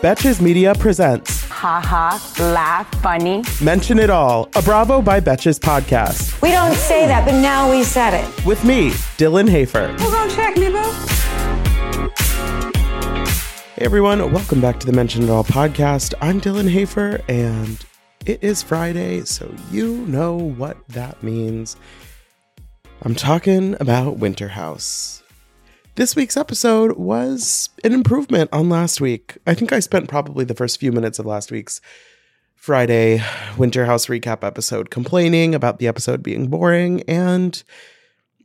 Betches Media presents Ha ha, laugh, funny. Mention It All, a Bravo by Betches podcast. We don't say that, but now we said it. With me, Dylan Hafer. Hold on, check me, boo. Hey everyone, welcome back to the Mention It All podcast. I'm Dylan Hafer, and it is Friday, so you know what that means. I'm talking about Winter House. This week's episode was an improvement on last week. I think I spent probably the first few minutes of last week's Friday Winter House recap episode complaining about the episode being boring. And,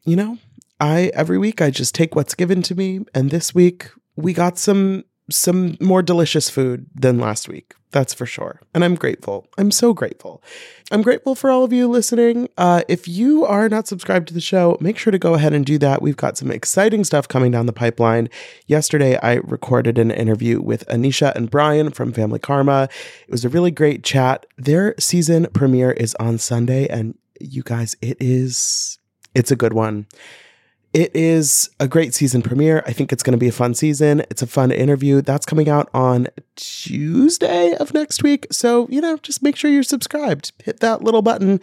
you know, I every week I just take what's given to me. And this week we got some some more delicious food than last week. That's for sure. And I'm grateful. I'm so grateful. I'm grateful for all of you listening. Uh, if you are not subscribed to the show, make sure to go ahead and do that. We've got some exciting stuff coming down the pipeline. Yesterday, I recorded an interview with Anisha and Brian from Family Karma. It was a really great chat. Their season premiere is on Sunday, and you guys, it is, it's a good one. It is a great season premiere. I think it's going to be a fun season. It's a fun interview. That's coming out on Tuesday of next week. So, you know, just make sure you're subscribed. Hit that little button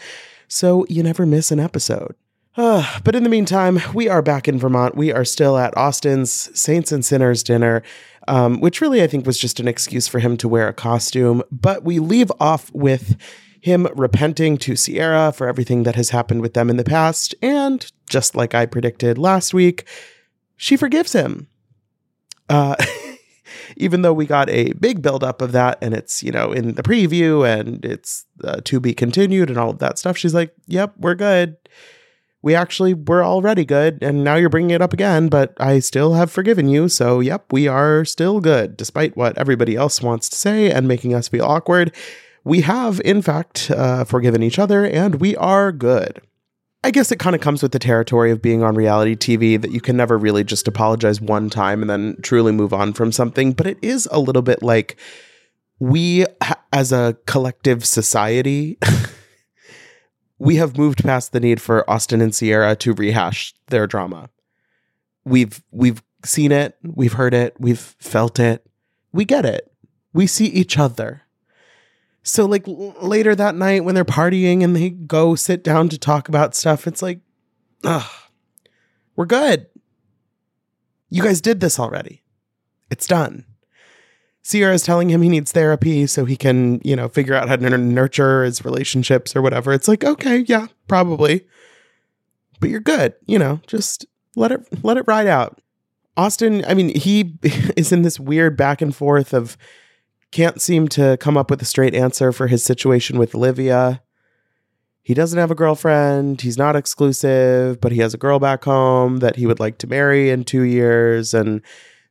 so you never miss an episode. Uh, but in the meantime, we are back in Vermont. We are still at Austin's Saints and Sinners dinner, um, which really I think was just an excuse for him to wear a costume. But we leave off with him repenting to Ciara for everything that has happened with them in the past. And just like I predicted last week, she forgives him. Uh, even though we got a big buildup of that and it's, you know, in the preview and it's uh, to be continued and all of that stuff, she's like, yep, we're good. We actually were already good, and now you're bringing it up again, but I still have forgiven you. So, yep, we are still good, despite what everybody else wants to say and making us feel awkward we have, in fact, uh, forgiven each other and we are good. I guess it kind of comes with the territory of being on reality TV that you can never really just apologize one time and then truly move on from something. But it is a little bit like we, as a collective society, we have moved past the need for Austin and Ciara to rehash their drama. We've we've seen it, we've heard it, we've felt it. We get it. We see each other. So like later that night when they're partying and they go sit down to talk about stuff, it's like, ugh, we're good. You guys did this already. It's done. Ciara is telling him he needs therapy so he can, you know, figure out how to nurture his relationships or whatever. It's like, okay, yeah, probably. But you're good, you know, just let it let it ride out. Austin, I mean, he is in this weird back and forth of can't seem to come up with a straight answer for his situation with Olivia. He doesn't have a girlfriend. He's not exclusive, but he has a girl back home that he would like to marry in two years. And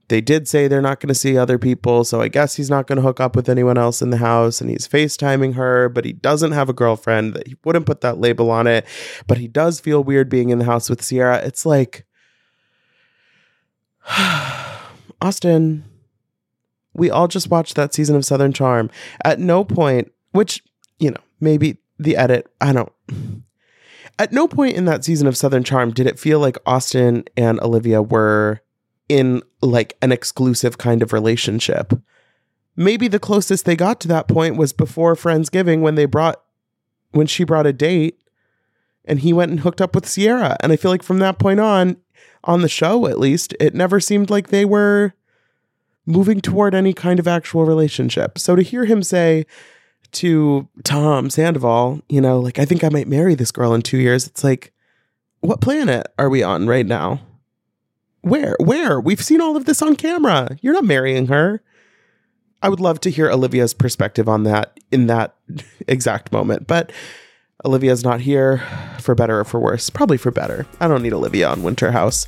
they did say they're not going to see other people. So I guess he's not going to hook up with anyone else in the house. And he's FaceTiming her, but he doesn't have a girlfriend. That he wouldn't put that label on it. But he does feel weird being in the house with Ciara. It's like, Austin, we all just watched that season of Southern Charm. At no point, which, you know, maybe the edit, I don't. At no point in that season of Southern Charm did it feel like Austin and Olivia were in like an exclusive kind of relationship. Maybe the closest they got to that point was before Friendsgiving when they brought when she brought a date and he went and hooked up with Ciara. And I feel like from that point on, on the show at least, it never seemed like they were moving toward any kind of actual relationship. So to hear him say to Tom Sandoval, you know, like, I think I might marry this girl in two years, it's like, what planet are we on right now? Where? Where? We've seen all of this on camera. You're not marrying her. I would love to hear Olivia's perspective on that in that exact moment, but Olivia's not here for better or for worse. Probably for better. I don't need Olivia on Winter House.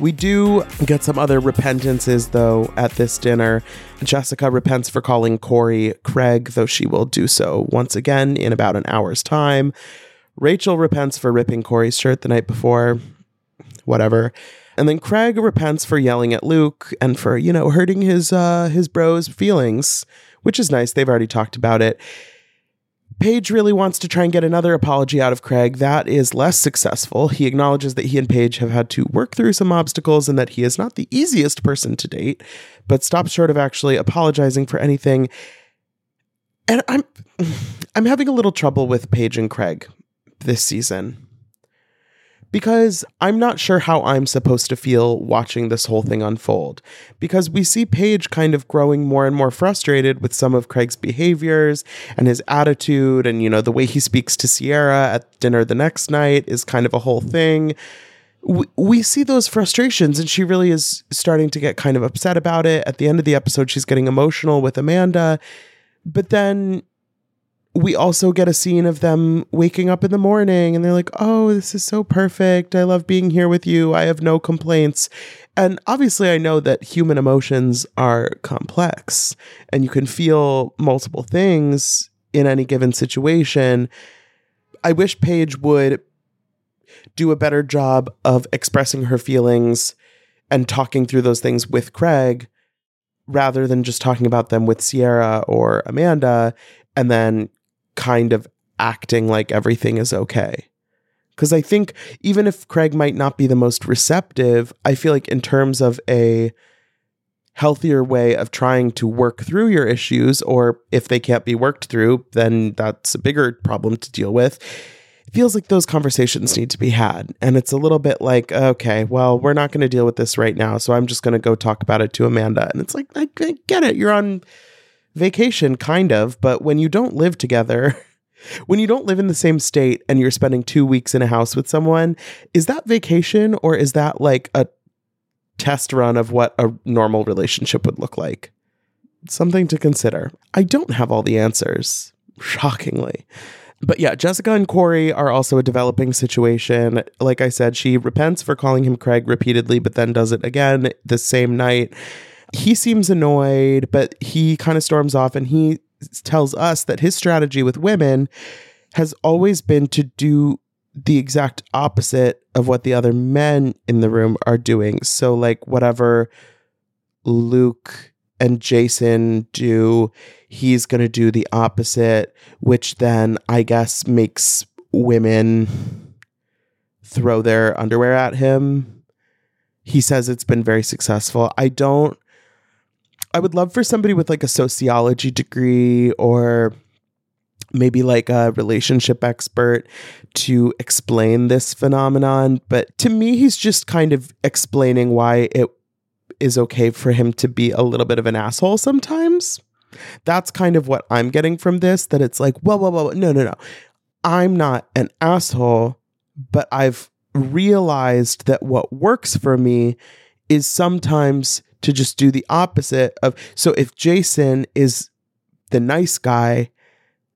We do get some other repentances, though, at this dinner. Jessica repents for calling Corey Craig, though she will do so once again in about an hour's time. Rachel repents for ripping Corey's shirt the night before. Whatever. And then Craig repents for yelling at Luke and for, you know, hurting his uh his bro's feelings, which is nice. They've already talked about it. Paige really wants to try and get another apology out of Craig. That is less successful. He acknowledges that he and Paige have had to work through some obstacles and that he is not the easiest person to date, but stops short of actually apologizing for anything. And I'm I'm having a little trouble with Paige and Craig this season because I'm not sure how I'm supposed to feel watching this whole thing unfold. Because we see Paige kind of growing more and more frustrated with some of Craig's behaviors and his attitude, and you know, the way he speaks to Ciara at dinner the next night is kind of a whole thing. We, we see those frustrations, and she really is starting to get kind of upset about it. At the end of the episode, she's getting emotional with Amanda. But then we also get a scene of them waking up in the morning and they're like, oh, this is so perfect. I love being here with you. I have no complaints. And obviously, I know that human emotions are complex and you can feel multiple things in any given situation. I wish Paige would do a better job of expressing her feelings and talking through those things with Craig rather than just talking about them with Ciara or Amanda and then kind of acting like everything is okay. Because I think even if Craig might not be the most receptive, I feel like in terms of a healthier way of trying to work through your issues, or if they can't be worked through, then that's a bigger problem to deal with. It feels like those conversations need to be had. And it's a little bit like, okay, well, we're not going to deal with this right now. So I'm just going to go talk about it to Amanda. And it's like, I, get it. You're on vacation, kind of, but when you don't live together, when you don't live in the same state and you're spending two weeks in a house with someone, is that vacation or is that like a test run of what a normal relationship would look like? Something to consider. I don't have all the answers, shockingly. But yeah, Jessica and Corey are also a developing situation. Like I said, she repents for calling him Craig repeatedly, but then does it again the same night he seems annoyed, but he kind of storms off and he tells us that his strategy with women has always been to do the exact opposite of what the other men in the room are doing. So, like, whatever Luke and Jason do, he's going to do the opposite, which then I guess makes women throw their underwear at him. He says it's been very successful. I don't I would love for somebody with like a sociology degree or maybe like a relationship expert to explain this phenomenon. But to me, he's just kind of explaining why it is okay for him to be a little bit of an asshole sometimes. That's kind of what I'm getting from this that it's like, well, well, well, no, no, no. I'm not an asshole, but I've realized that what works for me is sometimes to just do the opposite of so if Jason is the nice guy,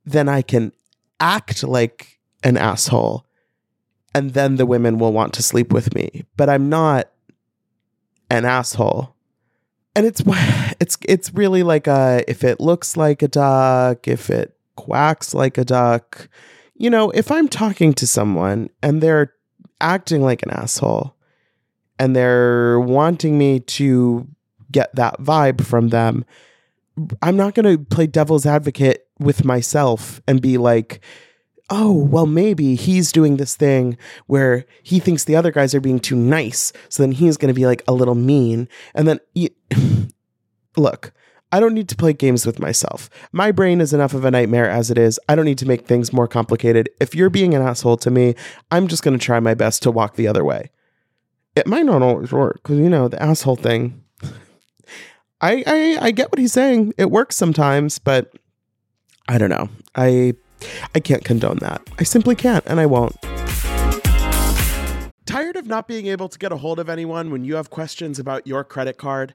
then I can act like an asshole and then the women will want to sleep with me. But I'm not an asshole. And it's it's it's really like a if it looks like a duck, if it quacks like a duck, you know, if I'm talking to someone and they're acting like an asshole and they're wanting me to get that vibe from them, I'm not going to play devil's advocate with myself and be like, oh, well, maybe he's doing this thing where he thinks the other guys are being too nice. So then he's going to be like a little mean. And then, look, I don't need to play games with myself. My brain is enough of a nightmare as it is. I don't need to make things more complicated. If you're being an asshole to me, I'm just going to try my best to walk the other way. It might not always work because, you know, the asshole thing. I, I I get what he's saying. It works sometimes, but I don't know. I I can't condone that. I simply can't, and I won't. Tired of not being able to get a hold of anyone when you have questions about your credit card?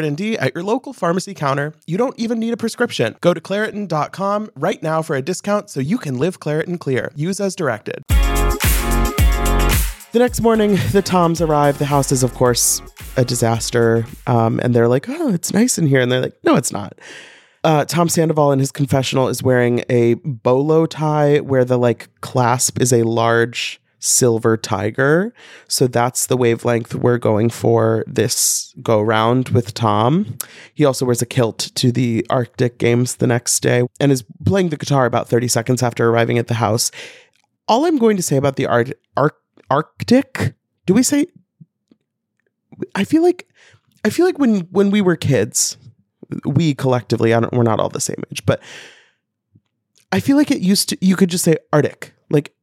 D at your local pharmacy counter. You don't even need a prescription. Go to Claritin.com right now for a discount so you can live Claritin Clear. Use as directed. The next morning, the Toms arrive. The house is, of course, a disaster. Um, and they're like, oh, it's nice in here. And they're like, no, it's not. Uh, Tom Sandoval in his confessional is wearing a bolo tie where the like clasp is a large silver tiger. So that's the wavelength we're going for this go round with Tom. He also wears a kilt to the Arctic Games the next day and is playing the guitar about 30 seconds after arriving at the house. All I'm going to say about the Ar- Ar- Arctic, do we say I feel like I feel like when when we were kids, we collectively, I don't, we're not all the same age, but I feel like it used to, you could just say Arctic. Like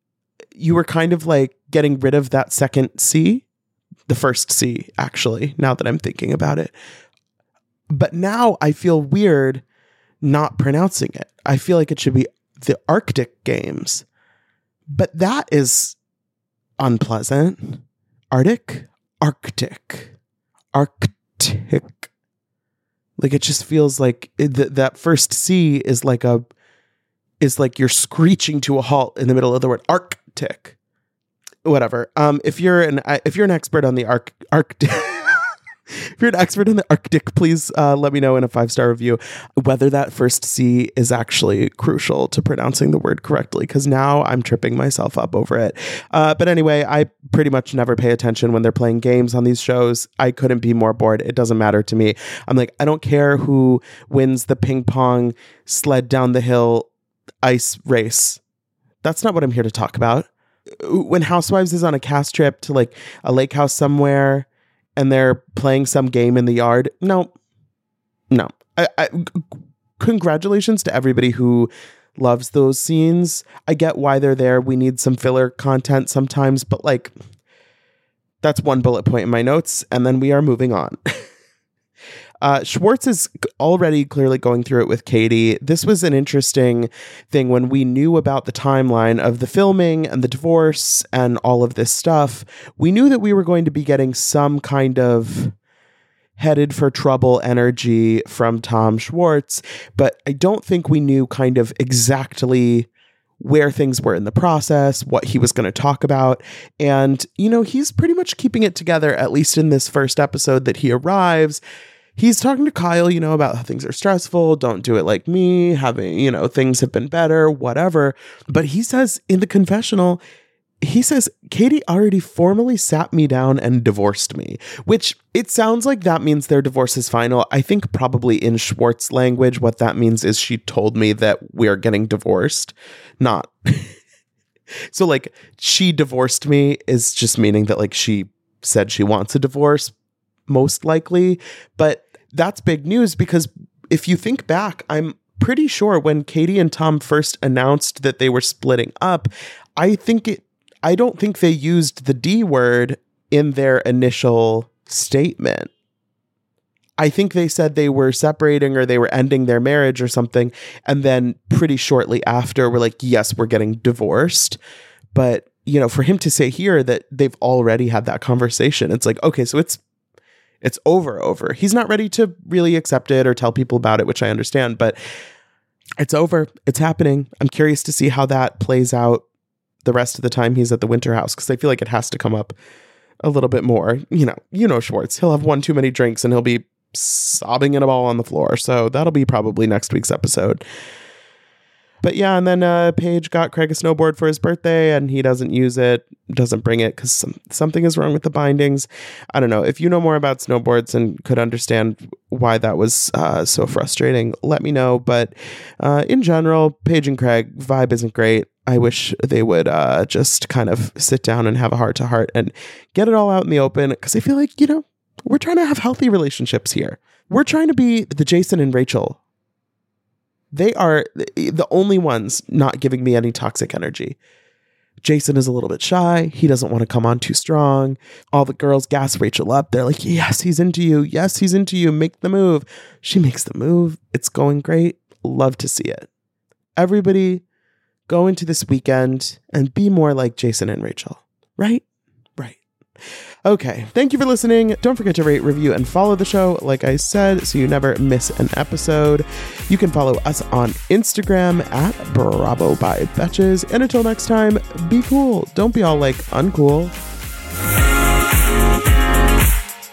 you were kind of like getting rid of that second C, the first C, actually, now that I'm thinking about it. But now I feel weird not pronouncing it. I feel like it should be the Arctic Games. But that is unpleasant. Arctic? Arctic. Arctic. Like it just feels like th- that first C is like a is like you're screeching to a halt in the middle of the word Arctic. Whatever. Um, if you're an if you're an expert on the arc Arctic. if you're an expert in the Arctic, please uh, let me know in a five star review whether that first C is actually crucial to pronouncing the word correctly. Because now I'm tripping myself up over it. Uh, but anyway, I pretty much never pay attention when they're playing games on these shows. I couldn't be more bored. It doesn't matter to me. I'm like, I don't care who wins the ping pong sled down the hill ice race. That's not what I'm here to talk about. Uh, when Housewives is on a cast trip to like a lake house somewhere and they're playing some game in the yard, no, no. I, I, congratulations to everybody who loves those scenes. I get why they're there. We need some filler content sometimes, but like that's one bullet point in my notes, and then we are moving on. Uh, Schwartz is already clearly going through it with Katie. This was an interesting thing when we knew about the timeline of the filming and the divorce and all of this stuff. We knew that we were going to be getting some kind of headed for trouble energy from Tom Schwartz, but I don't think we knew kind of exactly where things were in the process, what he was going to talk about. And, you know, he's pretty much keeping it together, at least in this first episode that he arrives he's talking to Kyle, you know, about how things are stressful. Don't do it like me. Having, you know, things have been better, whatever. But he says in the confessional, he says, Katie already formally sat me down and divorced me, which it sounds like that means their divorce is final. I think probably in Schwartz language, what that means is she told me that we're getting divorced, not. so, like, she divorced me is just meaning that, like, she said she wants a divorce, most likely. But that's big news because if you think back, I'm pretty sure when Katie and Tom first announced that they were splitting up, I think it I don't think they used the D word in their initial statement. I think they said they were separating or they were ending their marriage or something. And then pretty shortly after, we're like, yes, we're getting divorced. But, you know, for him to say here that they've already had that conversation, it's like, okay, so it's it's over over. He's not ready to really accept it or tell people about it, which I understand, but it's over. It's happening. I'm curious to see how that plays out the rest of the time he's at the winter house because I feel like it has to come up a little bit more. You know, you know Schwartz. He'll have one too many drinks and he'll be sobbing in a ball on the floor. So that'll be probably next week's episode. But yeah, and then uh, Paige got Craig a snowboard for his birthday, and he doesn't use it, doesn't bring it because some, something is wrong with the bindings. I don't know. If you know more about snowboards and could understand why that was uh, so frustrating, let me know. But uh, in general, Paige and Craig vibe isn't great. I wish they would uh, just kind of sit down and have a heart to heart and get it all out in the open because I feel like, you know, we're trying to have healthy relationships here. We're trying to be the Jason and Rachel they are the only ones not giving me any toxic energy. Jason is a little bit shy. He doesn't want to come on too strong. All the girls gas Rachel up. They're like, Yes, he's into you. Yes, he's into you. Make the move. She makes the move. It's going great. Love to see it. Everybody go into this weekend and be more like Jason and Rachel, right? Okay, thank you for listening. Don't forget to rate, review, and follow the show, like I said, so you never miss an episode. You can follow us on Instagram at Bravo by Betches. And until next time, be cool. Don't be all like uncool.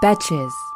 Betches.